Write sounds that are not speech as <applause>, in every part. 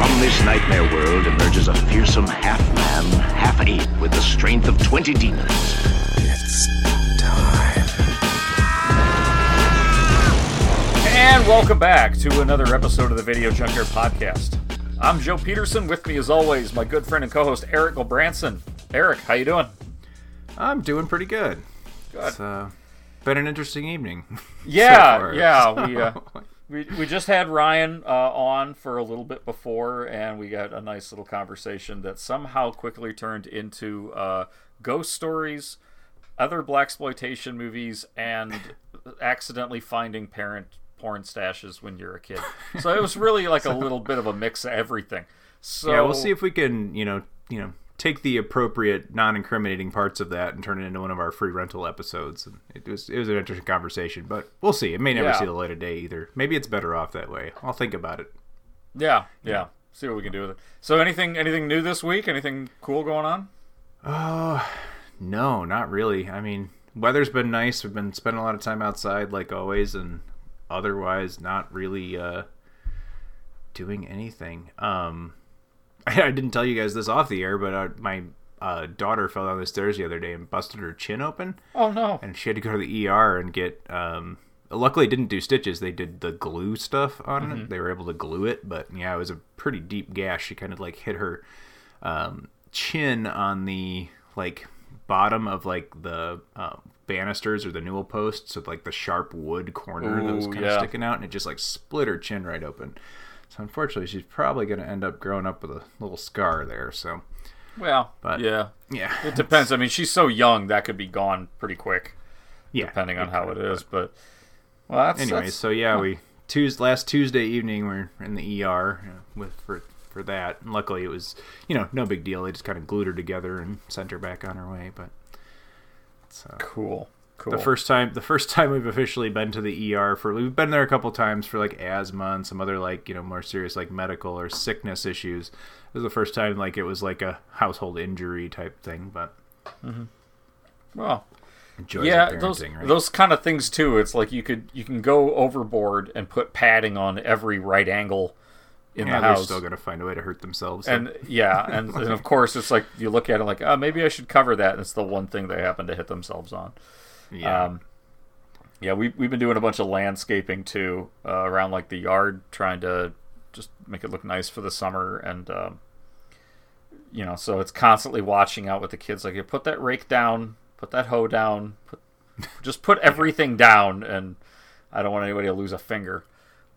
From this nightmare world emerges a fearsome half-man, half-ape with the strength of 20 demons. It's time. And welcome back to another episode of the Video Junkyard Podcast. I'm Joe Peterson. With me, as always, my good friend and co-host Eric Gilbranson. Eric, how you doing? I'm doing pretty good. Good. It's uh, been an interesting evening. <laughs> so Yeah, far, yeah. so- We, <laughs> uh, we we just had Ryan uh, on for a little bit before, and we got a nice little conversation that somehow quickly turned into uh, ghost stories, other black exploitation movies, and accidentally finding parent porn stashes when you're a kid. So it was really like a little bit of a mix of everything. So yeah, we'll see if we can, you know, you know, take the appropriate non-incriminating parts of that and turn it into one of our free rental episodes. And it was it was an interesting conversation, but we'll see. It may never Yeah. see the light of day either. Maybe it's better off that way. I'll think about it. Yeah, yeah. See what we can do with it. So anything anything new this week? Anything cool going on? Oh, no, not really. I mean, weather's been nice. We've been spending a lot of time outside, like always, and otherwise, not really uh, doing anything. Um, <laughs> I, didn't tell you guys this off the air, but uh, my uh, daughter fell down the stairs the other day and busted her chin open, Oh no. and she had to go to the ER and get. Um, luckily, didn't do stitches. They did the glue stuff on it. They were able to glue it, but yeah, it was a pretty deep gash. She kind of like hit her um, chin on the like bottom of like the uh, banisters or the newel posts with like the sharp wood corner that was kind yeah. of sticking out, and it just like split her chin right open. So unfortunately, she's probably going to end up growing up with a little scar there. So Well, But- yeah. yeah, It depends. I mean, she's so young that could be gone pretty quick, yeah, depending on how it is. But well, that's Anyway, that's- so yeah, we Tuesday last Tuesday evening we're in the ER you know, with for for that. And luckily, it was you know no big deal. They just kind of glued her together and sent her back on her way. But so cool. Cool. the first time the first <laughs> time we've officially been to the ER for we've been there a couple times for like asthma and some other like you know more serious like medical or sickness issues. It was the first time like it was like a household injury type thing. But mm-hmm. well, joys yeah, those right? those kind of things too. It's like you could you can go overboard and put padding on every right angle in yeah, the they're house. still gonna find a way to hurt themselves. so- and yeah, and, and of course it's like you look at it like, oh, maybe I should cover that. And it's the one thing they happen to hit themselves on. Yeah. Um, yeah, we we've been doing a bunch of landscaping too uh, around like the yard, trying to just make it look nice for the summer, and um, you know, so it's constantly watching out with the kids. Like, you put that rake down, put that hoe down, put <laughs> just put everything down, and I don't want anybody to lose a finger.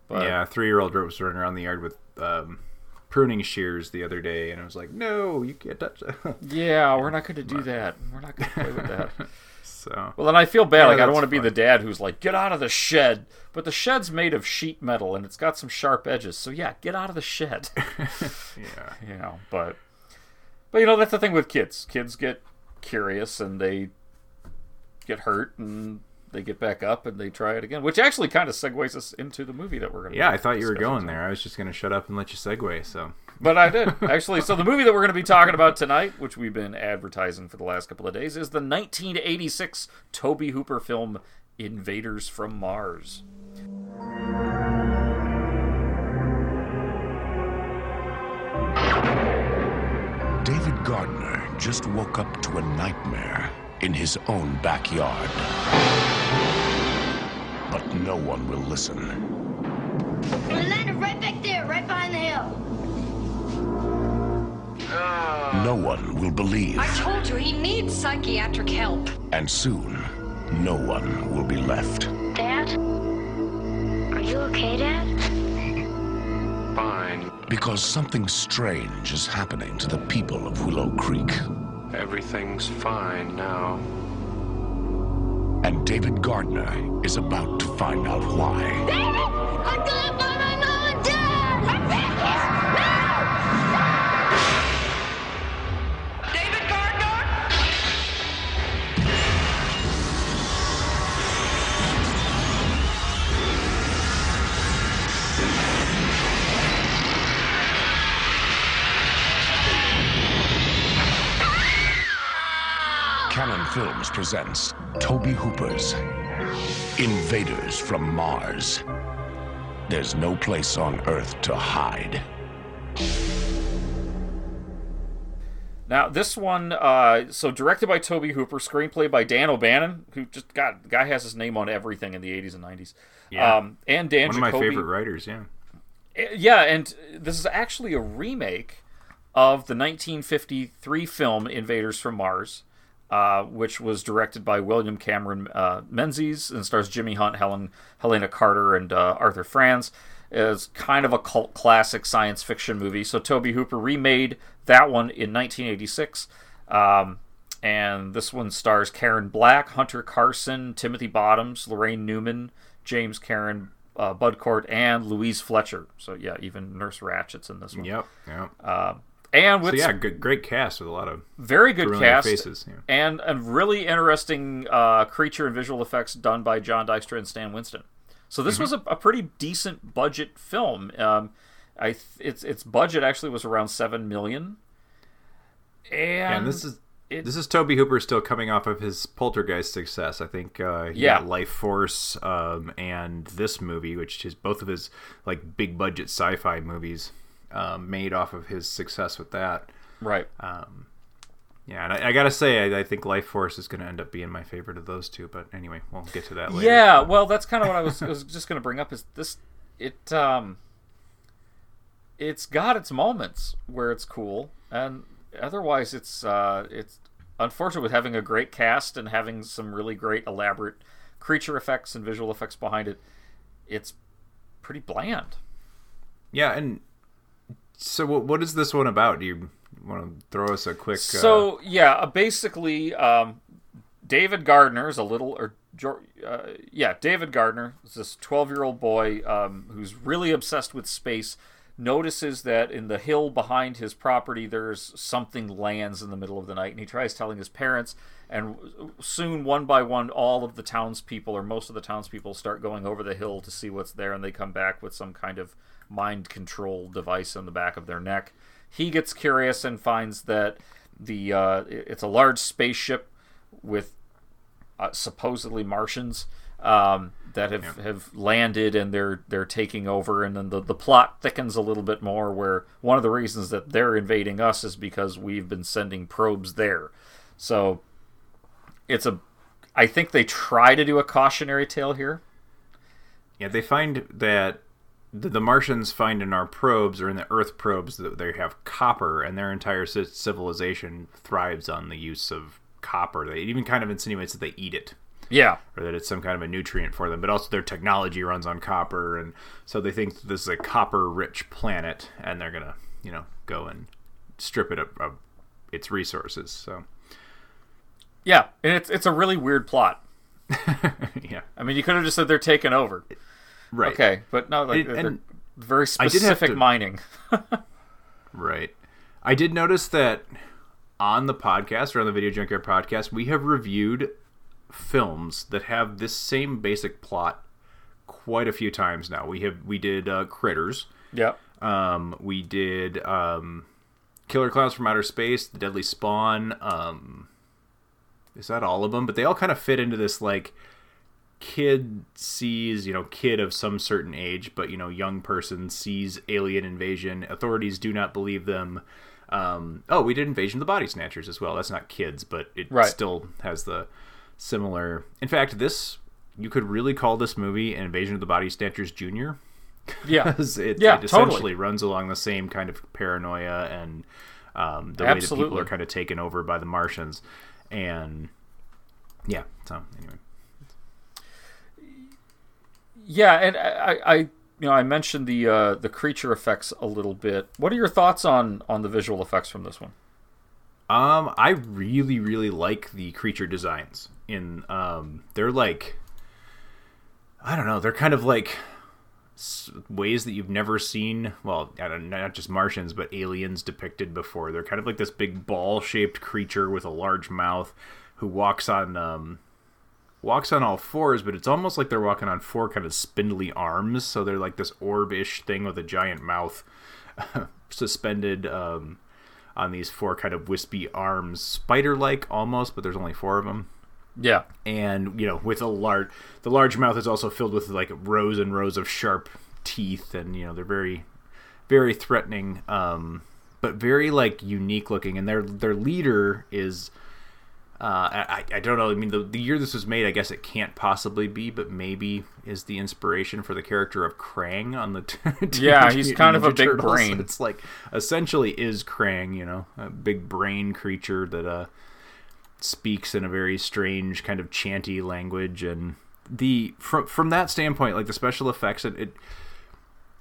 But yeah, three year old was running around the yard with um, pruning shears the other day, and I was like, "No, you can't touch that." <laughs> yeah, we're not going to do that. We're not going to play with that. <laughs> so Well, then I feel bad. Yeah, like I don't want to be the dad who's like, "Get out of the shed." But the shed's made of sheet metal and it's got some sharp edges. So yeah, get out of the shed. <laughs> <laughs> yeah, you know, but but you know that's the thing with kids. Kids get curious and they get hurt and they get back up and they try it again, which actually kind of segues us into the movie that we're going to. yeah. I thought you were going there. I was just gonna shut up and let you segue. So But I did actually. So the movie that we're going to be talking about tonight, which we've been advertising for the last couple of days, is the 1986 Tobe Hooper film Invaders from Mars. David Gardner just woke up to a nightmare in his own backyard. But no one will listen. We landed right back there, right behind the hill. No one will believe. I told you he needs psychiatric help. And soon, no one will be left. Dad? Are you okay, Dad? Fine. Because something strange is happening to the people of Willow Creek. Everything's fine now. And David Gardner is about to find out why. David! I'm gonna Films presents Tobe Hooper's Invaders from Mars. There's no place on Earth to hide. Now, this one, uh, so directed by Tobe Hooper, screenplay by Dan O'Bannon, who just got the guy has his name on everything in the 80s and 90s. Yeah. Um, and Dan One of my favorite writers, yeah. Yeah, and this is actually a remake of the 1953 film Invaders from Mars, uh, which was directed by William Cameron uh, Menzies and stars Jimmy Hunt, Helen Helena Carter, and uh, Arthur Franz. It's kind of a cult classic science fiction movie. So Tobe Hooper remade that one in 1986. Um, and this one stars Karen Black, Hunter Carson, Timothy Bottoms, Laraine Newman, James Karen uh, Bud Cort, and Louise Fletcher. So yeah, even Nurse Ratched's in this one. Yep, yep. And with so yeah, good, great cast with a lot of very good cast faces. Yeah. and a really interesting uh, creature and visual effects done by John Dykstra and Stan Winston. So this Mm-hmm. was a, a pretty decent budget film. Um, I th- its its budget actually was around seven million. And, Yeah, and this is it- this is Tobe Hooper still coming off of his Poltergeist success. I think uh, he Yeah. had Lifeforce um, and this movie, which is both of his like big budget sci-fi movies, um, made off of his success with that. right. Um, yeah, and I, I gotta say, I, I think Lifeforce is to end up being my favorite of those two. But anyway, we'll get to that later. Yeah, well, that's kind of what I was, I <laughs> was just to bring up. Is this it? Um, it's got its moments where it's cool, and otherwise, it's uh, it's unfortunate with having a great cast and having some really great elaborate creature effects and visual effects behind it. It's pretty bland. yeah, and so what, what is this one about? Do you want to throw us a quick? uh, So yeah, uh, basically, um, David Gardner is a little, or uh, yeah, David Gardner is this twelve-year-old boy um, who's really obsessed with space. Notices that in the hill behind his property, there's something lands in the middle of the night, and he tries telling his parents. And soon, one by one, all of the townspeople, or most of the townspeople, start going over the hill to see what's there, and they come back with some kind of mind control device on the back of their neck. He gets curious and finds that the uh, it's a large spaceship with uh, supposedly Martians um, that have, have landed and they're they're taking over, and then the, the plot thickens a little bit more. Where one of the reasons that they're invading us is because we've been sending probes there. So it's a I think they try to do a cautionary tale here. Yeah, they find that the, the Martians find in our probes or in the Earth probes that they have copper, and their entire civilization thrives on the use of copper. They it even kind of insinuates that they eat it, Yeah, or that it's some kind of a nutrient for them. But also their technology runs on copper, and so they think this is a copper-rich planet, and they're gonna, you know, go and strip it of, of its resources. So yeah, and it's it's a really weird plot. <laughs> yeah, I mean, you could have just said they're taking over. Right. Okay, but no, like And- and very I did have specific to- mining. <laughs> Right. I did notice that on the podcast or on the Video Junkyard podcast, we have reviewed films that have this same basic plot quite a few times now. We have we did uh, Critters. Yep. Um, we did um, Killer Clowns from Outer Space, The Deadly Spawn. Um, is that all of them? But they all kind of fit into this like kid sees, you know, kid of some certain age, but you know, young person sees alien invasion. Authorities do not believe them. Um, oh, we did Invasion of the Body Snatchers as well. That's not kids, but it Right. still has the similar. In fact, this you could really call this movie an Invasion of the Body Snatchers Junior Yeah. <laughs> because it, Yeah, it totally. essentially runs along the same kind of paranoia and um, the way that people are kind of taken over by the Martians, and yeah. So anyway, Yeah, and I, I, you know, I mentioned the uh, the creature effects a little bit. What are your thoughts on on the visual effects from this one? um, I really really like the creature designs in um, they're like I don't know, they're kind of like ways that you've never seen. Well, not just Martians, but aliens depicted before. They're kind of like this big ball-shaped creature with a large mouth who walks on um, walks on all fours, but it's almost like they're walking on four kind of spindly arms. So they're like this orb-ish thing with a giant mouth <laughs> suspended um, on these four kind of wispy arms, spider-like almost, but there's only four of them. Yeah. And you know, with a large, the large mouth is also filled with like rows and rows of sharp teeth, and you know they're very, very threatening, um, but very like unique looking. And their their leader is. Uh, I, I don't know. I mean, the, the year this was made, I guess it can't possibly be, but maybe is the inspiration for the character of Krang on the. <laughs> Teenage Yeah, he's kind of a big Turtles. brain. <laughs> It's like essentially is Krang, you know, a big brain creature that uh speaks in a very strange kind of chanty language and the from from that standpoint like the special effects it, it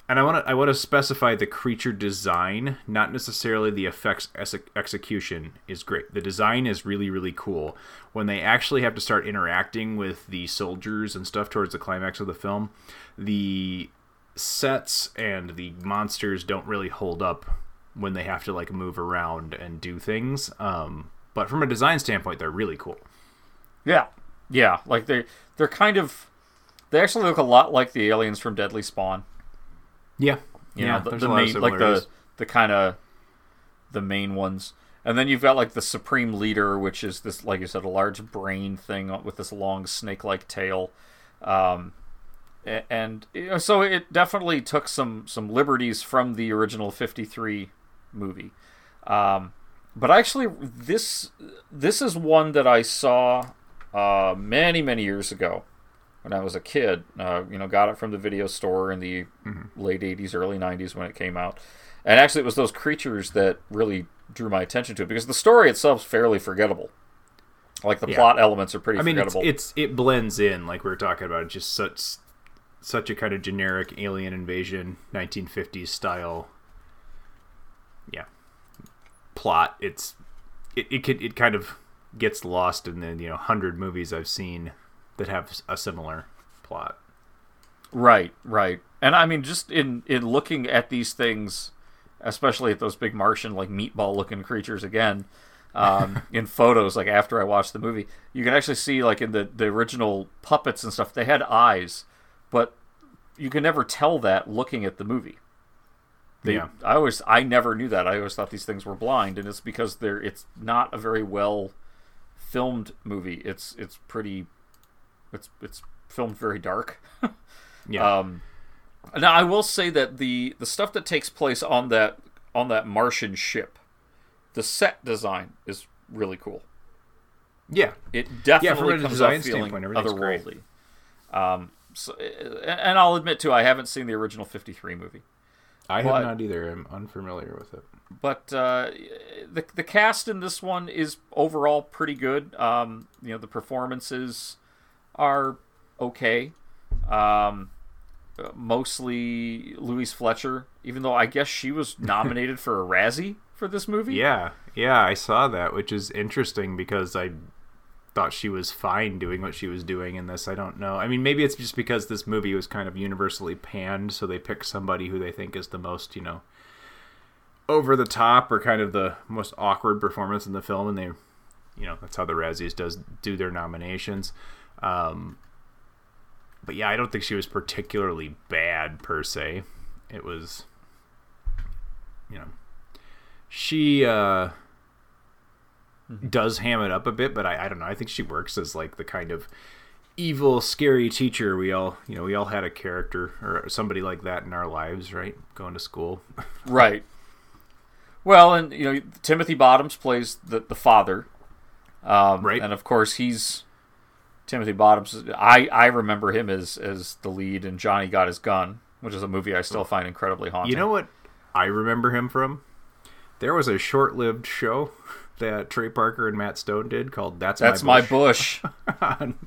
and I want to I want to specify the creature design, not necessarily the effects ex- execution is great. The design is really really cool. When they actually have to start interacting with the soldiers and stuff towards the climax of the film, the sets and the monsters don't really hold up when they have to like move around and do things. Um, but from a design standpoint, they're really cool. Yeah, yeah. Like they they're kind of they actually look a lot like the aliens from Deadly Spawn. Yeah, You yeah. know, the, the a lot of main like the the kind of the main ones. And then you've got like the supreme leader, which is this, like you said, a large brain thing with this long snake-like tail. Um, and you know, so it definitely took some some liberties from the original 53 movie um, but actually this this is one that i saw uh, many many years ago when i was a kid uh, you know got it from the video store in the late 80s early 90s when it came out and actually it was those creatures that really drew my attention to it because the story itself is fairly forgettable like the Yeah. plot elements are pretty I mean, it's, it's it blends in like we were talking about. It's just such such a kind of generic alien invasion 1950s style. Yeah, plot. It's it it could it kind of gets lost in the you know hundred movies I've seen that have a similar plot. Right, right. And I mean, just in in looking at these things, especially at those big Martian like meatball looking creatures again, um, <laughs> in photos like after I watched the movie, you can actually see like in the the original puppets and stuff, they had eyes, but you can never tell that looking at the movie. They, Yeah. I always I never knew that. I always thought these things were blind, and it's because they're it's not a very well filmed movie. It's it's pretty it's it's filmed very dark. <laughs> Yeah, Um, now I will say that the the stuff that takes place on that on that Martian ship, the set design is really cool. yeah. It definitely from a comes design off feeling standpoint, everything's great. otherworldly. Um, so, and I'll admit too, I haven't seen the original '53 movie, I But- have not either. I'm unfamiliar with it. but uh, the the cast in this one is overall pretty good. Um, you know, the performances are okay. Um, mostly Louise Fletcher, even though I guess she was <laughs> nominated for a Razzie for this movie. Yeah, yeah, I saw that, which is interesting because I thought she was fine doing what she was doing in this. I don't know. I mean, maybe it's just because this movie was kind of universally panned, so they pick somebody who they think is the most, you know, over the top or kind of the most awkward performance in the film, and they, you know, that's how the Razzies does do their nominations. Um, but yeah, I don't think she was particularly bad per se. It was, you know, she uh does ham it up a bit, but I, I don't know. I think she works as like the kind of evil, scary teacher we all you know we all had a character or somebody like that in our lives, right? Going to school. <laughs> Right. Well, and you know Timothy Bottoms plays the the father, um, Right. And of course he's Timothy Bottoms. I I remember him as as the lead in Johnny Got His Gun, which is a movie I still find incredibly haunting. You know what I remember him from? There was a short-lived show <laughs> that Trey Parker and Matt Stone did called "That's, that's My my Bush" bush. <laughs> on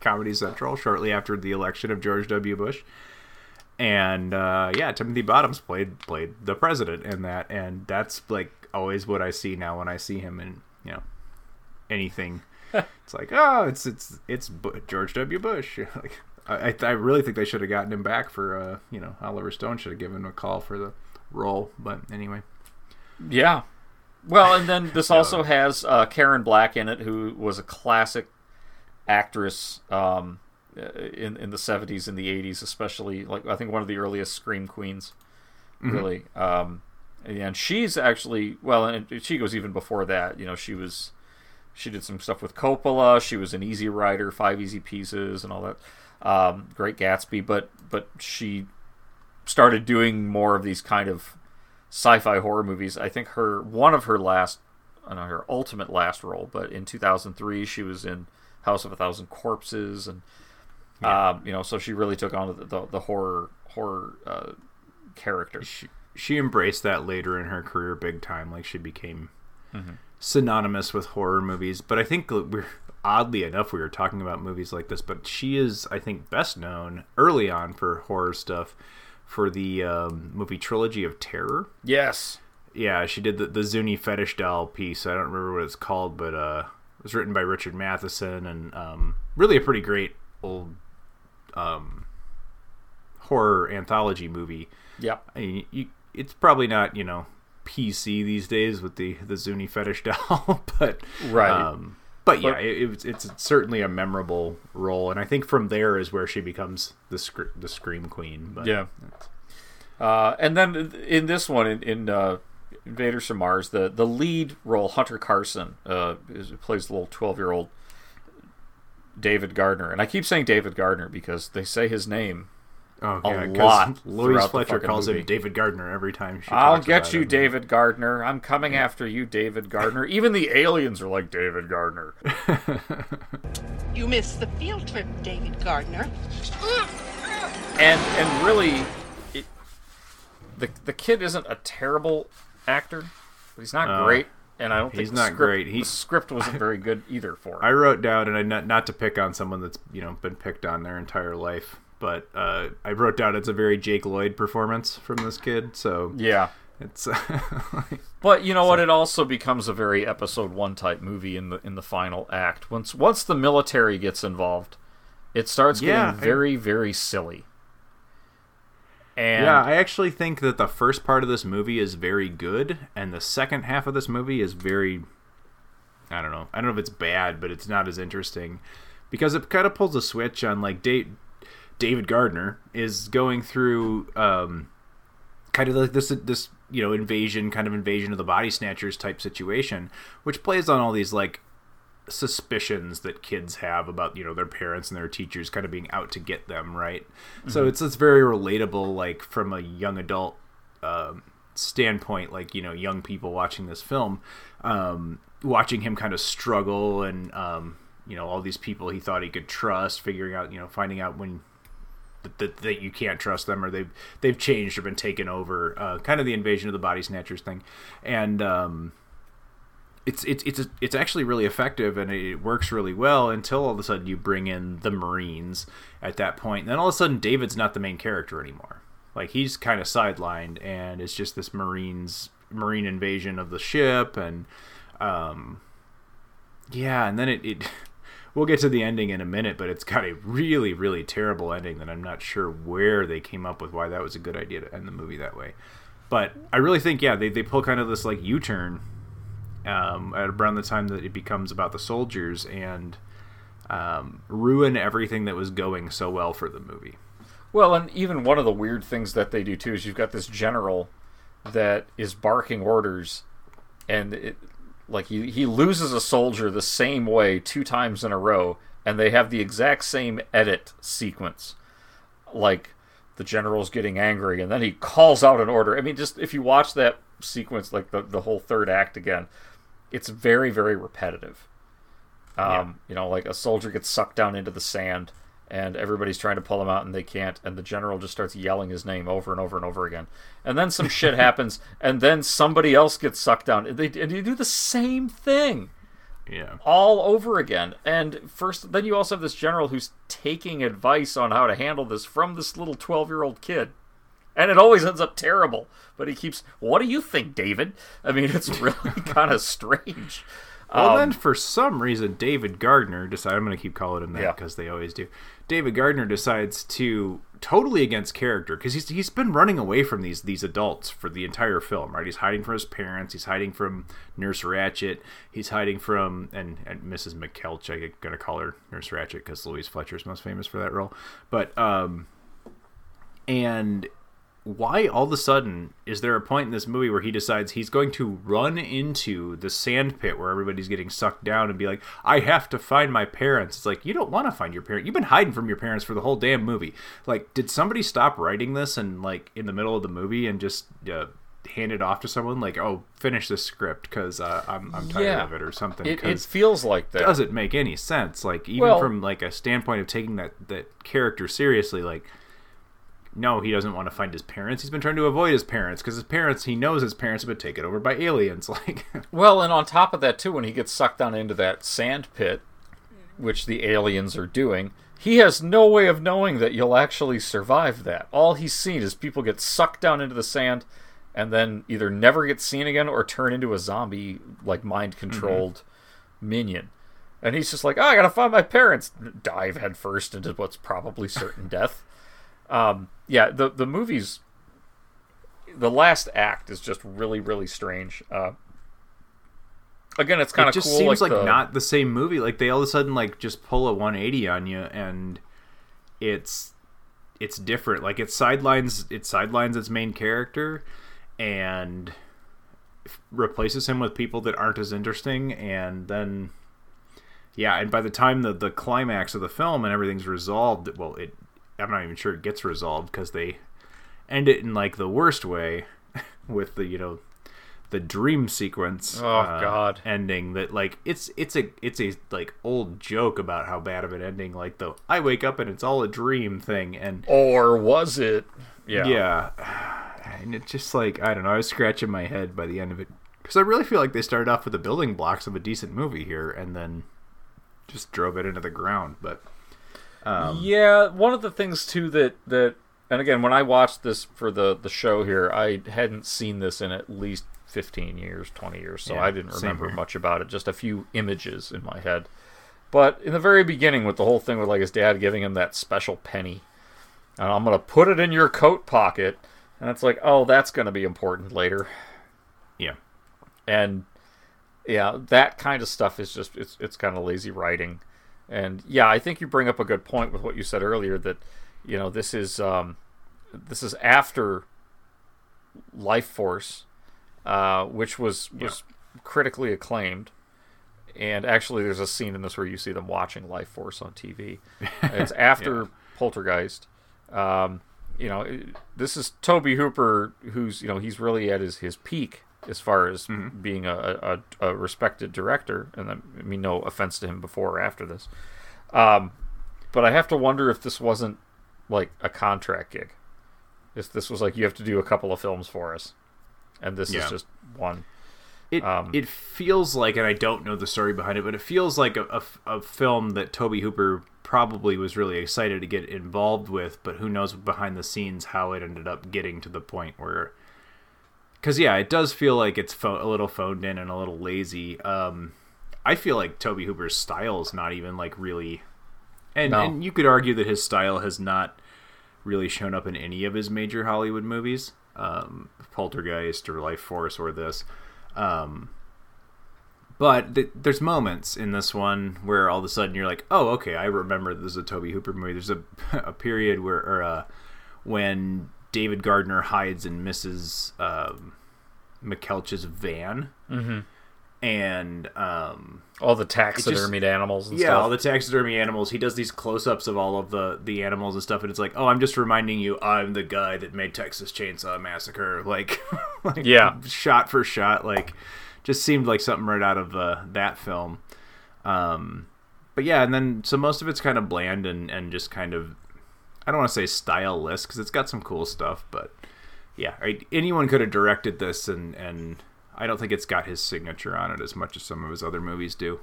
Comedy Central shortly after the election of George W. Bush. And uh, yeah, Timothy Bottoms played played the president in that, and that's like always what I see now when I see him in you know anything. <laughs> it's like oh, it's it's it's George W. Bush. <laughs> like, I I- really think they should have gotten him back for uh you know Oliver Stone should have given him a call for the role, but anyway. Yeah. Well, and then this <laughs> also has uh, Karen Black in it, who was a classic actress um, uh, in in the seventies and the eighties, especially. Like I think one of the earliest scream queens, really. Um, and she's actually well, and she goes even before that. You know, she was she did some stuff with Coppola. She was an Easy Rider, Five Easy Pieces, and all that. Um, Great Gatsby, but but she started doing more of these kind of sci-fi horror movies. I think her one of her last, I don't know her ultimate last role, but in 2003 she was in House of a Thousand Corpses, and Yeah. um, you know, so she really took on the the, the horror horror uh, character. She, she embraced that later in her career big time. Like she became Mhm. Synonymous with horror movies. But I think we're oddly enough we were talking about movies like this. But she is, I think, best known early on for horror stuff for the um, movie trilogy of terror. Yes. Yeah, she did the the Zuni fetish doll piece. I don't remember what it's called, but uh, it was written by Richard Matheson and um, really a pretty great old um, horror anthology movie. Yeah. I mean, you, it's probably not you know PC these days with the the Zuni fetish <laughs> doll, but Right. Um, but yeah, it, it's it's certainly a memorable role, and I think from there is where she becomes the scr- the scream queen. But Yeah. Uh, and then in this one, in, in uh, Invaders from Mars, the, the lead role, Hunter Carson, uh, is, plays the little 12 year old David Gardner. And I keep saying David Gardner because they say his name Oh, a yeah, 'cause lot. Louise throughout the Fletcher calls movie. him David Gardner every time she. I'll get about you, him. David Gardner. I'm coming after you, David Gardner. Even the aliens are like David Gardner. <laughs> You missed the field trip, David Gardner. and and really, it, the the kid isn't a terrible actor, but he's not Uh, great. And I don't think he's the not script, great. He- the script wasn't very good either for <laughs> him. I wrote down, and I not, not to pick on someone that's you know been picked on their entire life, but uh, I wrote down it's a very Jake Lloyd performance from this kid. So Yeah. it's <laughs> But you know what? It also becomes a very episode one type movie in the in the final act. Once once the military gets involved, it starts Yeah, getting I- very very silly. And yeah. I actually think that the first part of this movie is very good, and the second half of this movie is very. I don't know. I don't know if it's bad, but it's not as interesting because it kind of pulls a switch on like Dave, David Gardner is going through um, kind of like this this you know invasion kind of invasion of the body snatchers type situation, which plays on all these like suspicions that kids have about you know their parents and their teachers kind of being out to get them right so Mhm. it's it's very relatable like from a young adult um, standpoint like you know young people watching this film um, watching him kind of struggle and um, you know all these people he thought he could trust figuring out you know finding out when that, that, you can't trust them or they've they've changed or been taken over uh, kind of the invasion of the body snatchers thing and um, it's it's it's it's actually really effective and it works really well until all of a sudden you bring in the Marines at that point. And then all of a sudden David's not the main character anymore. Like he's kind of sidelined and it's just this Marines Marine invasion of the ship and um yeah, and then it, it <laughs> we'll get to the ending in a minute, but it's got a really, really terrible ending that I'm not sure where they came up with why that was a good idea to end the movie that way. But I really think, yeah, they, they pull kind of this like U turn um, around the time that it becomes about the soldiers and um, ruin everything that was going so well for the movie. Well, and even one of the weird things that they do too is you've got this general that is barking orders, and it, like he he loses a soldier the same way two times in a row, and they have the exact same edit sequence, like the general's getting angry, and then he calls out an order. I mean, just if you watch that sequence, like the the whole third act again, it's very very repetitive. Um, You know, like a soldier gets sucked down into the sand, and everybody's trying to pull him out, and they can't, and the general just starts yelling his name over and over and over again. And then some shit <laughs> happens, and then somebody else gets sucked down, and they and you do the same thing Yeah. all over again. And first, then you also have this general who's taking advice on how to handle this from this little twelve-year-old kid. And it always ends up terrible. But he keeps, what do you think, David? I mean, it's really <laughs> kind of strange. Well, Um, then for some reason, David Gardner decided. I'm going to keep calling him that Yeah. because they always do. David Gardner decides to totally against character because he's he's been running away from these these adults for the entire film. Right? He's hiding from his parents. He's hiding from Nurse Ratched. He's hiding from and, and Mrs. McKeltch. I'm going to call her Nurse Ratched because Louise Fletcher's most famous for that role. But um, and why all of a sudden is there a point in this movie where he decides he's going to run into the sand pit where everybody's getting sucked down and be like, I have to find my parents? It's like, you don't want to find your parents. You've been hiding from your parents for the whole damn movie. Like, did somebody stop writing this and, like, in the middle of the movie and just uh, hand it off to someone? Like, oh, finish this script because uh, I'm, I'm tired Yeah. of it or something. It, it feels like that. doesn't make any sense. Like even Well- from like a standpoint of taking that that character seriously, like no, he doesn't want to find his parents. He's been trying to avoid his parents because his parents, he knows his parents have been taken over by aliens. <laughs> Like, Well, and on top of that, too, when he gets sucked down into that sand pit, which the aliens are doing, he has no way of knowing that you'll actually survive that. All he's seen is people get sucked down into the sand and then either never get seen again or turn into a zombie, like mind controlled mm-hmm. minion. And he's just like, oh, I gotta find my parents. Dive headfirst into what's probably certain <laughs> death. Um, yeah, the the movie's the last act is just really really strange. Uh, again, it's kind it of just cool. seems like, the- not the same movie. Like they all of a sudden like just pull a 180 on you, and it's it's different. Like it sidelines it sidelines its main character, and replaces him with people that aren't as interesting, and then yeah, and by the time the the climax of the film and everything's resolved, well, it I'm not even sure it gets resolved because they end it in like the worst way <laughs> with the you know the dream sequence Oh, uh, God. ending that like it's it's a it's a like old joke about how bad of an ending like the I wake up and it's all a dream thing and or was it? Yeah. yeah <sighs> and it's just like I don't know I was scratching my head by the end of it because I really feel like they started off with the building blocks of a decent movie here and then just drove it into the ground but um, yeah, one of the things too that that and again when I watched this for the the show here, I hadn't seen this in at least 15 years, 20 years, so Yeah, I didn't remember here. much about it, just a few images in my head. But in the very beginning with the whole thing with like his dad giving him that special penny, and I'm going to put it in your coat pocket, and it's like, "Oh, that's going to be important later." yeah and yeah that kind of stuff is just it's it's kind of lazy writing and yeah i think you bring up a good point with what you said earlier that you know this is um this is after lifeforce uh which was was critically acclaimed. And actually there's a scene in this where you see them watching lifeforce on tv <laughs> it's after poltergeist. Um you know it- this is tobe hooper who's you know he's really at his his peak as far as being a, a, a respected director and I mean no offense to him before or after this um but i have to wonder if this wasn't like a contract gig if this was like you have to do a couple of films for us and this Yeah. is just one It Um, it feels like, and I don't know the story behind it, but it feels like a, a, a film that Tobe Hooper probably was really excited to get involved with, but who knows behind the scenes how it ended up getting to the point where. Because yeah, it does feel like it's pho- a little phoned in and a little lazy. Um, I feel like Tobe Hooper's style is not even like really, and No. and you could argue that his style has not really shown up in any of his major Hollywood movies, um, Poltergeist or Lifeforce or this. Um, but th- there's moments in this one where all of a sudden you're like, oh, okay, I remember this is a Tobe Hooper movie. There's a, <laughs> a period where, or, uh, when David Gardner hides in Mrs. Um, McKeltch's van, mm-hmm. and um, all the taxidermied animals and yeah, stuff all the taxidermy animals. He does these close-ups of all of the the animals and stuff, and it's like, oh, I'm just reminding you, I'm the guy that made Texas Chainsaw Massacre, <laughs> like, like Yeah. shot for shot, like, just seemed like something right out of uh, that film. Um, but yeah, and then so most of it's kind of bland and and just kind of, I don't want to say styleless because it's got some cool stuff, but yeah, I, anyone could have directed this, and and I don't think it's got his signature on it as much as some of his other movies do.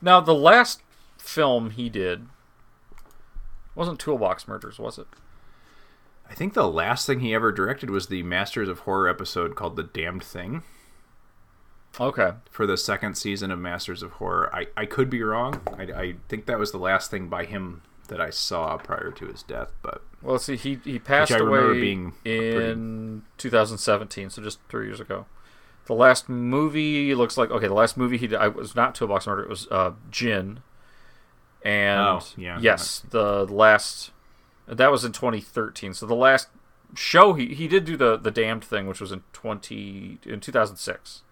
Now, the last film he did wasn't Toolbox Murders, was it? I think the last thing he ever directed was the Masters of Horror episode called The Damned Thing Okay. for the second season of Masters of Horror. I, I could be wrong. I, I think that was the last thing by him that I saw prior to his death, but Well, see, he he passed away being pretty- in 2017, so just three years ago. The last movie looks like okay. The last movie he did I was not to a Toolbox Murder. It was uh, Djinn. And Oh, yeah. yes, the last that was in 2013. So the last show he he did do the the damned thing, which was in twenty in two thousand six.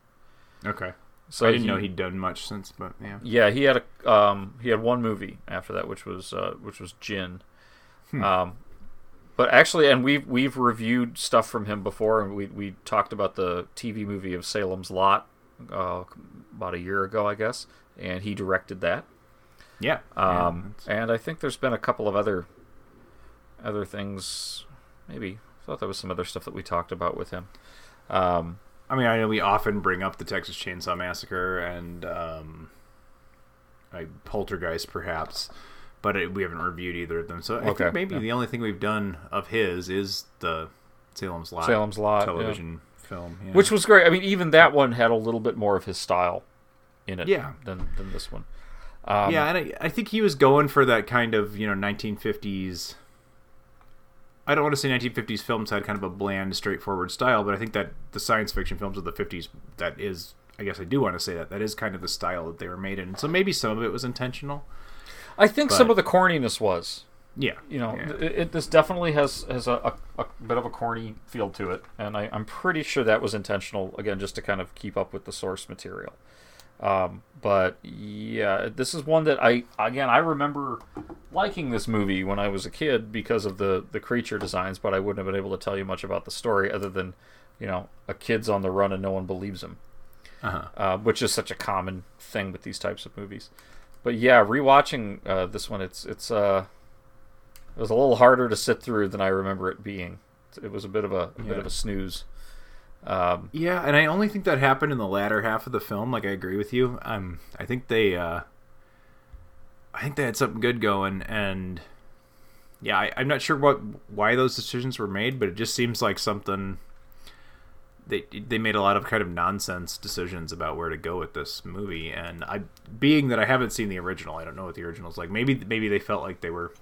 Okay. So I didn't he- know he'd done much since, but yeah. Yeah, he had a um, he had one movie after that, which was uh, which was Djinn. Hmm. Um, but actually, and we've we've reviewed stuff from him before, and we we talked about the TV movie of Salem's Lot uh, about a year ago, I guess, and he directed that. Yeah. Um, and I think there's been a couple of other other things. Maybe I thought there was some other stuff that we talked about with him. Um, I mean, I know we often bring up the Texas Chainsaw Massacre and um, like Poltergeist, perhaps, but it, we haven't reviewed either of them. So I Okay, think maybe yeah. the only thing we've done of his is the Salem's Lot, Salem's Lot, yeah. television film, yeah. which was great. I mean, even that one had a little bit more of his style in it Yeah. than than this one. Um, yeah, and I, I think he was going for that kind of you know 1950s. I don't want to say 1950s films had kind of a bland, straightforward style, but I think that the science fiction films of the 50s that is, I guess I do want to say that that is kind of the style that they were made in. So maybe some of it was intentional. I think some of the corniness was. Yeah, You know, yeah. it, it, this definitely has has a, a, a bit of a corny feel to it, and I, I'm pretty sure that was intentional. Again, just to kind of keep up with the source material. Um, but yeah, this is one that I again I remember liking this movie when I was a kid because of the the creature designs, but I wouldn't have been able to tell you much about the story other than you know a kid's on the run and no one believes him, Uh-huh. uh, which is such a common thing with these types of movies. But yeah, rewatching uh, this one, it's it's uh, it was a little harder to sit through than I remember it being. It was a bit of a, a bit of a snooze. Um, Yeah, and I only think that happened in the latter half of the film. Like I agree with you. Um, I think they, uh, I think they had something good going, and yeah, I, I'm not sure what why those decisions were made, but it just seems like something. They they made a lot of kind of nonsense decisions about where to go with this movie, and I, being that I haven't seen the original, I don't know what the original's like. Maybe maybe they felt like they were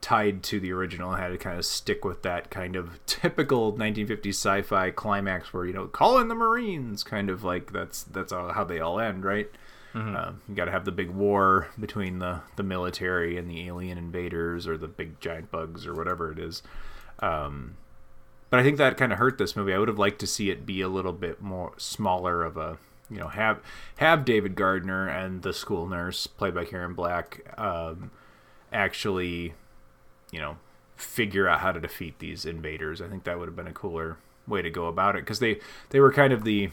tied to the original and had to kind of stick with that kind of <laughs> typical 1950s sci-fi climax where you know call in the marines kind of like that's that's how they all end right? Uh, you got to have the big war between the the military and the alien invaders or the big giant bugs or whatever it is. Um, but I think that kind of hurt this movie. I would have liked to see it be a little bit more smaller of a, you know, have have David Gardner and the school nurse played by Karen Black um, actually, you know, figure out how to defeat these invaders. I think that would have been a cooler way to go about it because they they were kind of the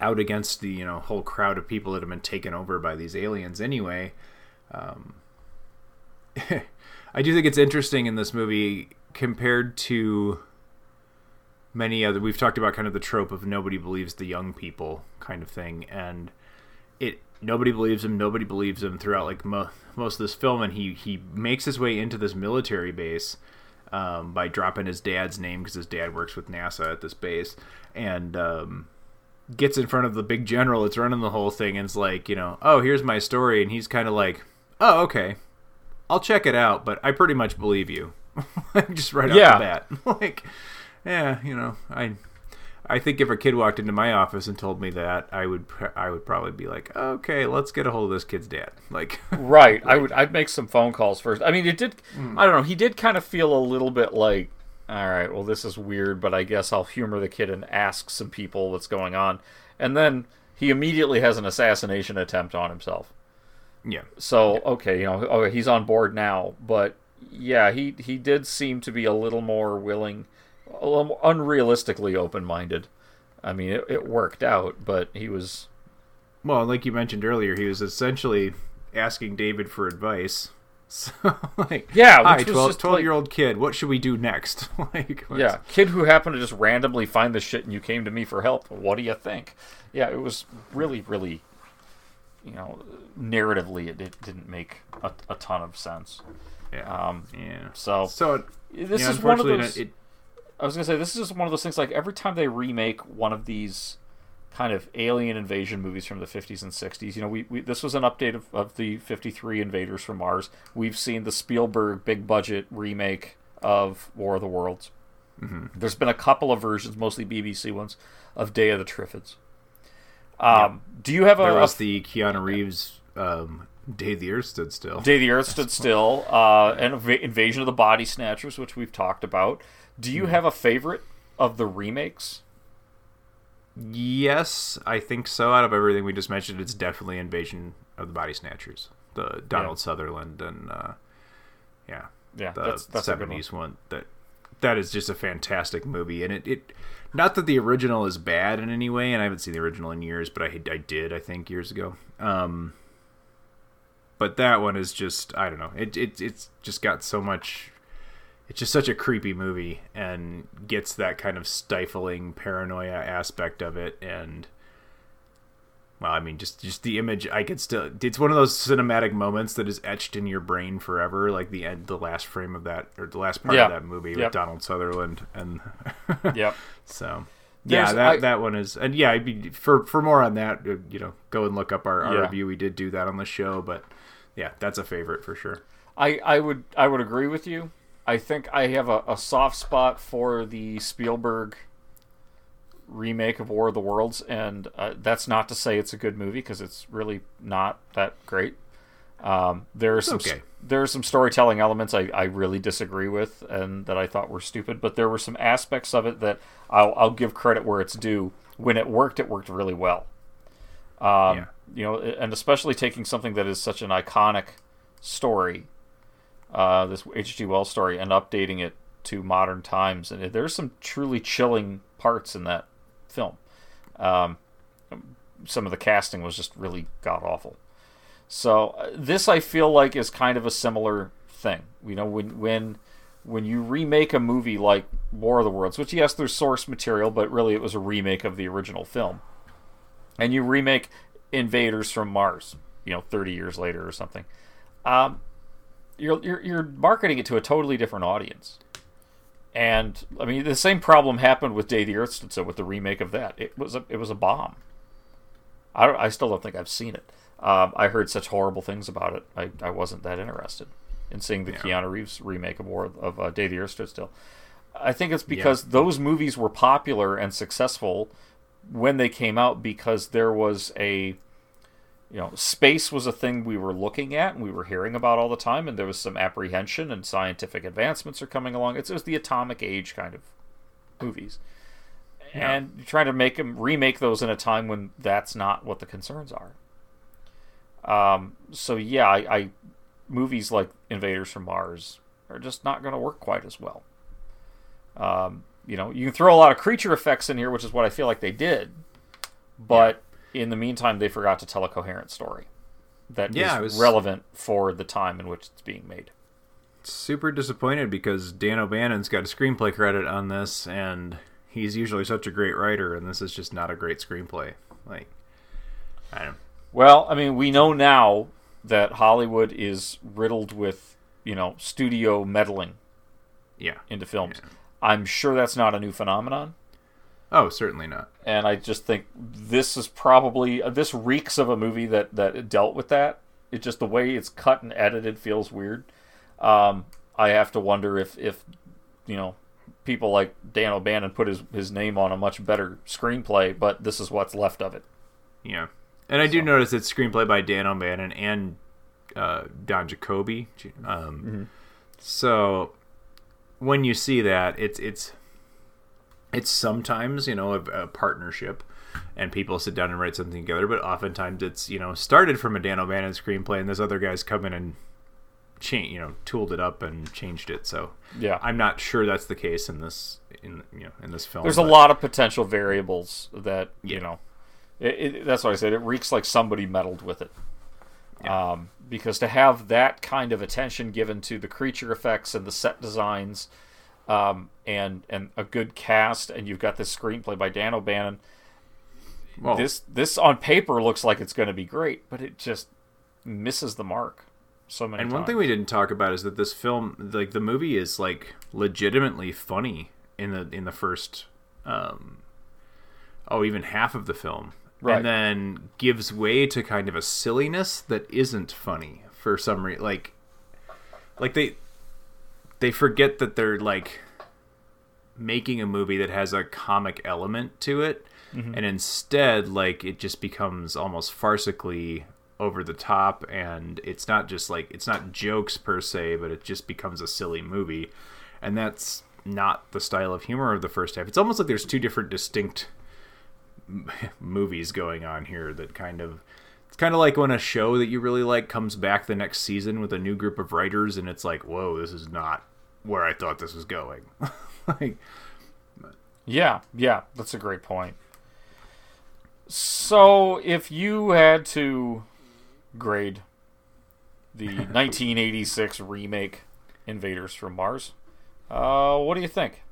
out against the you know whole crowd of people that have been taken over by these aliens anyway. Um, <laughs> I do think it's interesting in this movie compared to many other. We've talked about kind of the trope of nobody believes the young people kind of thing, and it nobody believes him. Nobody believes him throughout like mo- most of this film, and he he makes his way into this military base um, by dropping his dad's name because his dad works with NASA at this base, and um, gets in front of the big general that's running the whole thing, and is like, you know, oh, here's my story, and he's kind of like, oh, okay, I'll check it out, but I pretty much believe you, <laughs> just right Yeah. off the bat, <laughs> like, yeah, you know, I. I think if a kid walked into my office and told me that, I would I would probably be like, okay, let's get a hold of this kid's dad. <laughs> Like, right. I would. I'd make some phone calls first. I mean, it did. Hmm. I don't know. He did kind of feel a little bit like, all right, well, this is weird, but I guess I'll humor the kid and ask some people what's going on, and then he immediately has an assassination attempt on himself. yeah, So okay, you know, oh, he's on board now, but yeah, he he did seem to be a little more willing, a little more unrealistically open-minded. I mean, it, it worked out, but he was Well, like you mentioned earlier, he was essentially asking David for advice. <laughs> So, like, Yeah, hi, which was 12, just 12 year old kid, what should we do next? <laughs> like, what's- yeah, kid who happened to just randomly find this shit and you came to me for help. What do you think? Yeah, it was really, really, you know, narratively, it, it didn't make a, a ton of sense. yeah, Um, yeah. so So, this yeah, is one of those. it, I was gonna say this is just one of those things. Like every time they remake one of these kind of alien invasion movies from the 50s and 60s, you know, we, we this was an update of, of the 53 Invaders from Mars. We've seen the Spielberg big budget remake of War of the Worlds. Mm-hmm. There's been a couple of versions, mostly BBC ones, of Day of the Triffids. Um, Do you have a, there a was the Keanu Reeves um, Day the Earth Stood Still. Day the Earth Stood <laughs> Still, uh, and Inv- Invasion of the Body Snatchers, which we've talked about. Do you have a favorite of the remakes? Yes, I think so. Out of everything we just mentioned, it's definitely Invasion of the Body Snatchers, the Donald Yeah. Sutherland and uh, yeah, Yeah, the that's- that's a good one. seventies one. That that is just a fantastic movie, and it, it not that the original is bad in any way, and I haven't seen the original in years, but I I did I think years ago. Um, but that one is just I don't know. It it it's just got so much. It's just such a creepy movie and gets that kind of stifling paranoia aspect of it and well, I mean, just just the image. I could still. It's one of those cinematic moments that is etched in your brain forever, like the end, the last frame of that, or the last part Yeah. of that movie Yep. with Donald Sutherland, and <laughs> Yep. So, There's- yeah, that I- that one is, and yeah, I'd be for for more on that. uh, You know, go and look up our, our Yeah. review. We did do that on the show, but yeah, that's a favorite for sure. I, I would I would agree with you. I think I have a, a soft spot for the Spielberg remake of War of the Worlds, and uh, that's not to say it's a good movie because it's really not that great. Um, there are some okay. there are some storytelling elements I, I really disagree with and that I thought were stupid, but there were some aspects of it that I'll, I'll give credit where it's due. When it worked, it worked really well. Um, Yeah. You know, and especially taking something that is such an iconic story, uh, this H.G. Wells story, and updating it to modern times. And there's some truly chilling parts in that film. Um, some of the casting was just really god awful. So uh, this I feel like is kind of a similar thing. You know, when when when you remake a movie like War of the Worlds, which yes, there's source material, but really it was a remake of the original film, and you remake Invaders from Mars, you know, 30 years later or something, um, you're, you're you're marketing it to a totally different audience. And I mean, the same problem happened with Day the Earth Stood Still with the remake of that. It was a it was a bomb. I I still don't think I've seen it. Um, I heard such horrible things about it. I, I wasn't that interested in seeing the Keanu Reeves remake of War of uh, Day the Earth Stood Still. I think it's because those movies were popular and successful when they came out because there was a you know space was a thing we were looking at and we were hearing about all the time and there was some apprehension and scientific advancements are coming along. It's, it was the atomic age kind of movies. And you're trying to make them remake those in a time when that's not what the concerns are. Um, so yeah I, I movies like invaders from mars are just not going to work quite as well. Um, you know you can throw a lot of creature effects in here which is what i feel like they did but in the meantime they forgot to tell a coherent story that is Yeah, it was- relevant for the time in which it's being made Super disappointed because Dan O'Bannon's got a screenplay credit on this, and he's usually such a great writer, and this is just not a great screenplay. Like, I don't. Well, I mean, we know now that Hollywood is riddled with, you know, studio meddling Yeah. into films. I'm sure that's not a new phenomenon. Oh, certainly not. And I just think this is probably this reeks of a movie that that dealt with that. It just the way it's cut and edited feels weird. Um, I have to wonder if if you know people like Dan O'Bannon put his his name on a much better screenplay, but this is what's left of it. Yeah. And I do notice it's screenplay by Dan O'Bannon and uh, Don Jacoby. Um, So when you see that, it's it's it's sometimes you know a, a partnership, and people sit down and write something together. But oftentimes it's you know started from a Dan O'Bannon screenplay, and this other guy's come in and change you know tooled it up and changed it. So Yeah. I'm not sure that's the case in this in you know in this film. There's a lot of potential variables that you know. It, it, that's what I said. It reeks like somebody meddled with it. Um, because to have that kind of attention given to the creature effects and the set designs, um, and and a good cast, and you've got this screenplay by Dan O'Bannon. Well- this this on paper looks like it's going to be great, but it just misses the mark so many And times. one thing we didn't talk about is that this film, like the movie, is like legitimately funny in the in the first, um, oh, even half of the film, Right. and then gives way to kind of a silliness that isn't funny for some reason. Like, like they they forget that they're like making a movie that has a comic element to it, Mhm. and instead, like it just becomes almost farcically over the top. And it's not just like it's not jokes per se but it just becomes a silly movie. And that's not the style of humor of the first half. It's almost like there's two different distinct m- <laughs> movies going on here that kind of it's kind of like when a show that you really like comes back the next season with a new group of writers and it's like whoa this is not where i thought this was going <laughs> like Yeah, yeah, that's a great point. So, if you had to grade the <laughs> 1986 remake Invaders from Mars, uh, what do you think?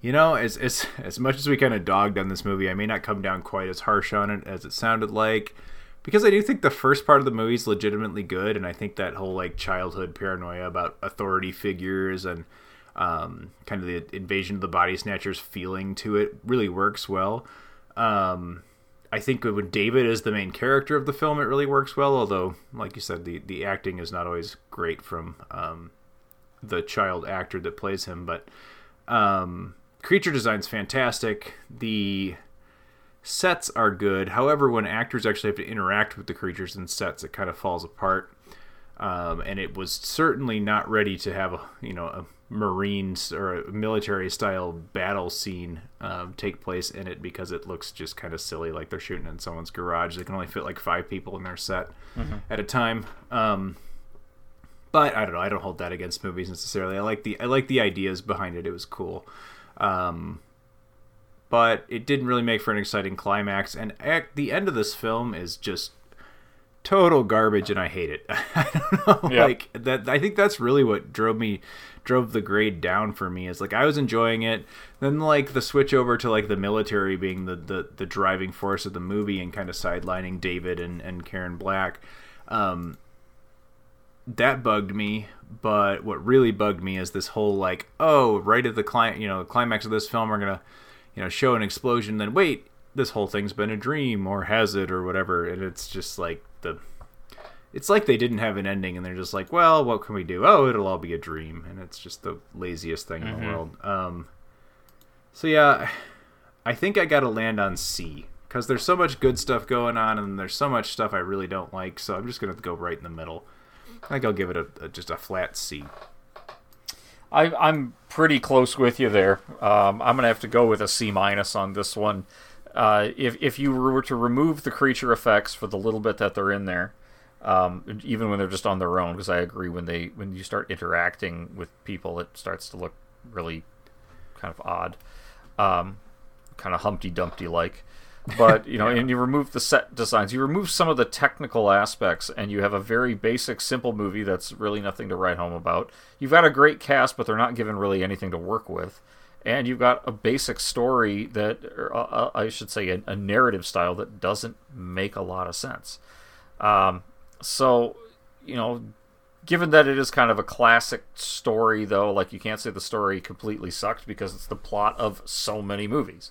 You know, as as as much as we kind of dogged on this movie, I may not come down quite as harsh on it as it sounded like, because I do think the first part of the movie is legitimately good, and I think that whole like childhood paranoia about authority figures and um, kind of the invasion of the body snatchers feeling to it really works well. Um, I think when David is the main character of the film, it really works well. Although, like you said, the the acting is not always great from um, the child actor that plays him, but um, creature design's fantastic. The sets are good. However, when actors actually have to interact with the creatures in sets, it kind of falls apart. Um, and it was certainly not ready to have a you know a marines or a military style battle scene um, take place in it because it looks just kind of silly like they're shooting in someone's garage they can only fit like five people in their set Mm-hmm. at a time um, but i don't know i don't hold that against movies necessarily i like the i like the ideas behind it it was cool um, but it didn't really make for an exciting climax and at the end of this film is just total garbage and I hate it. <laughs> I don't know. Yeah. Like that I think that's really what drove me drove the grade down for me is like I was enjoying it. Then like the switch over to like the military being the the, the driving force of the movie and kind of sidelining David and, and Karen Black. Um that bugged me, but what really bugged me is this whole like, oh, right at the client, you know, the climax of this film, we're gonna, you know, show an explosion. Then wait, this whole thing's been a dream, or has it, or whatever. And it's just like the, it's like they didn't have an ending, and they're just like, well, what can we do? Oh, it'll all be a dream, and it's just the laziest thing in the world. Um, so yeah, I think I got to land on C because there's so much good stuff going on, and there's so much stuff I really don't like. So I'm just gonna go right in the middle. I think I'll give it a, a just a flat C. I, I'm pretty close with you there. Um, I'm gonna have to go with a C minus on this one. Uh, if if you were to remove the creature effects for the little bit that they're in there, um, even when they're just on their own, because I agree when they when you start interacting with people, it starts to look really kind of odd, um, kind of Humpty Dumpty like. But you know, and you remove the set designs, you remove some of the technical aspects, and you have a very basic, simple movie that's really nothing to write home about. You've got a great cast, but they're not given really anything to work with, and you've got a basic story that, or, uh, I should say, a, a narrative style that doesn't make a lot of sense. Um, so, you know, given that it is kind of a classic story, though, like you can't say the story completely sucked because it's the plot of so many movies.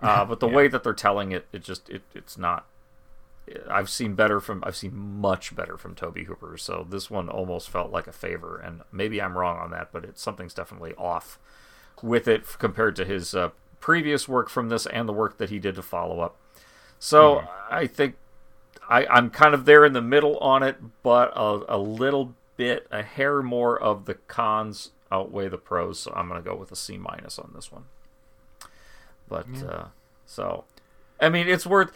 Uh, <laughs> but the way that they're telling it, it just it, it's not. I've seen better from I've seen much better from Tobe Hooper. So this one almost felt like a favor, and maybe I'm wrong on that, but it something's definitely off with it compared to his uh, previous work from this and the work that he did to follow up. So I think I, I'm kind of there in the middle on it, but a, a little bit, a hair more of the cons outweigh the pros. So I'm going to go with a C minus on this one. But uh, so, I mean, it's worth.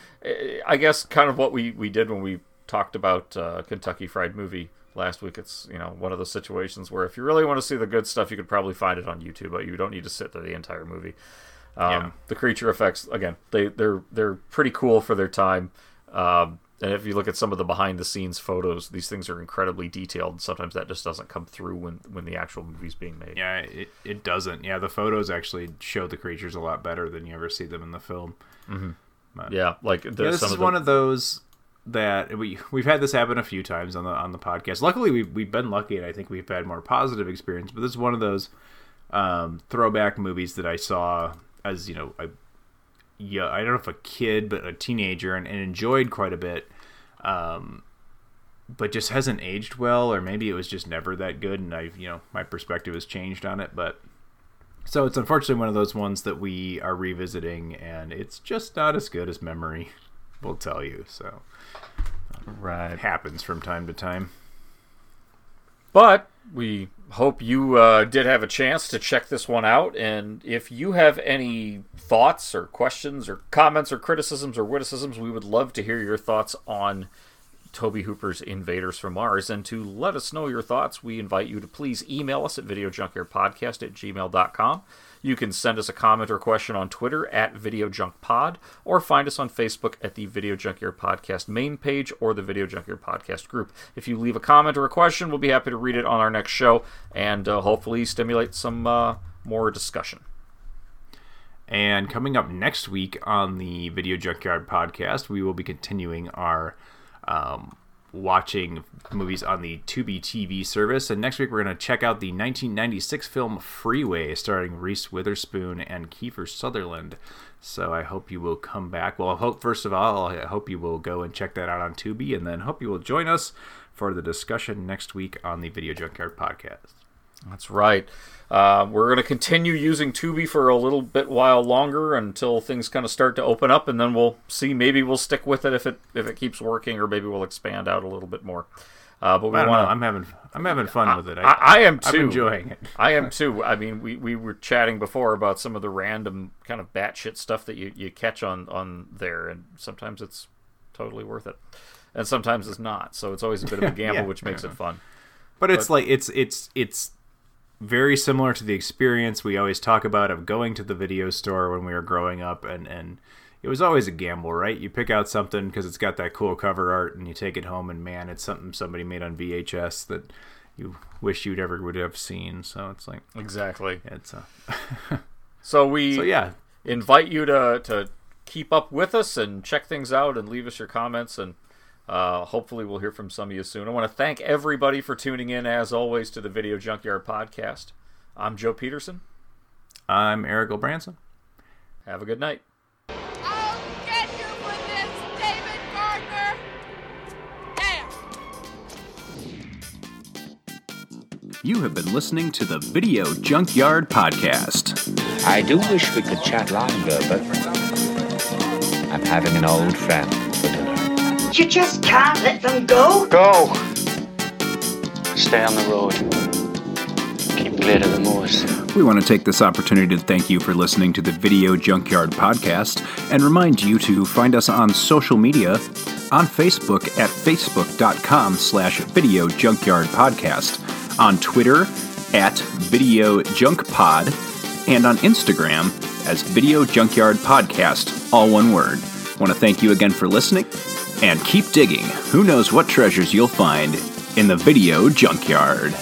I guess kind of what we we did when we talked about uh, Kentucky Fried Movie last week. It's you know one of those situations where if you really want to see the good stuff, you could probably find it on YouTube, but you don't need to sit through the entire movie. Um, Yeah. The creature effects again, they they're they're pretty cool for their time. Um, and if you look at some of the behind the scenes photos, these things are incredibly detailed. Sometimes that just doesn't come through when when the actual movie's being made. Yeah, it, it doesn't. Yeah, the photos actually show the creatures a lot better than you ever see them in the film. Yeah, like Yeah, this some is of the, one of those that we we've had this happen a few times on the on the podcast. Luckily, we've we've been lucky, and I think we've had more positive experience. But this is one of those um, throwback movies that I saw as you know, I, yeah, I don't know if a kid, but a teenager, and, and enjoyed quite a bit. Um, but just hasn't aged well, or maybe it was just never that good, and I've you know my perspective has changed on it. But so it's unfortunately one of those ones that we are revisiting, and it's just not as good as memory will tell you. So right happens from time to time. But we hope you uh, did have a chance to check this one out. And if you have any thoughts or questions or comments or criticisms or witticisms, we would love to hear your thoughts on Tobe Hooper's Invaders from Mars. And to let us know your thoughts, we invite you to please email us at videojunkyardpodcast at gmail.com. You can send us a comment or question on Twitter at Video Junk Pod, or find us on Facebook at the Video Junkyard Podcast main page or the Video Junkyard Podcast group. If you leave a comment or a question, we'll be happy to read it on our next show and uh, hopefully stimulate some uh, more discussion. And coming up next week on the Video Junkyard Podcast, we will be continuing our um, watching movies on the Tubi TV service. And next week, we're going to check out the 1996 film Freeway, starring Reese Witherspoon and Kiefer Sutherland. So I hope you will come back. Well, I hope, first of all, I hope you will go and check that out on Tubi, and then hope you will join us for the discussion next week on the Video Junkyard podcast. That's right. Uh, we're going to continue using Tubi for a little bit while longer until things kind of start to open up, and then we'll see. Maybe we'll stick with it if it if it keeps working, or maybe we'll expand out a little bit more. Uh, but we want. I'm having I'm having fun I, with it. I, I am too. I'm enjoying it. I am too. I mean, we, we were chatting before about some of the random kind of batshit stuff that you, you catch on on there, and sometimes it's totally worth it, and sometimes it's not. So it's always a bit of a <laughs> gamble, Yeah. which makes it fun. But it's like it's it's it's very similar to the experience we always talk about of going to the video store when we were growing up and and it was always a gamble right? You pick out something because it's got that cool cover art and you take it home and man it's something somebody made on vhs that you wish you'd ever would have seen. So it's like Exactly. it's uh, <laughs> So we so yeah. invite you to to keep up with us and check things out and leave us your comments and uh, hopefully we'll hear from some of you soon. I want to thank everybody for tuning in as always to the Video Junkyard podcast. I'm Joe Peterson. i'm eric Branson. Have a good night. I'll get you for this, David Gardner! There! You have been listening to the Video Junkyard Podcast. I do wish we could chat longer, but I'm having an old friend for. You just can't let them go. Go! Stay on the road. Keep clear of the moors. We want to take this opportunity to thank you for listening to the Video Junkyard Podcast and remind you to find us on social media on Facebook at facebook.com slash Video Junkyard Podcast, on Twitter at Video Junk Pod, and on Instagram as Video Junkyard Podcast, all one word. Want to thank you again for listening and keep digging. Who knows what treasures you'll find in the Video Junkyard.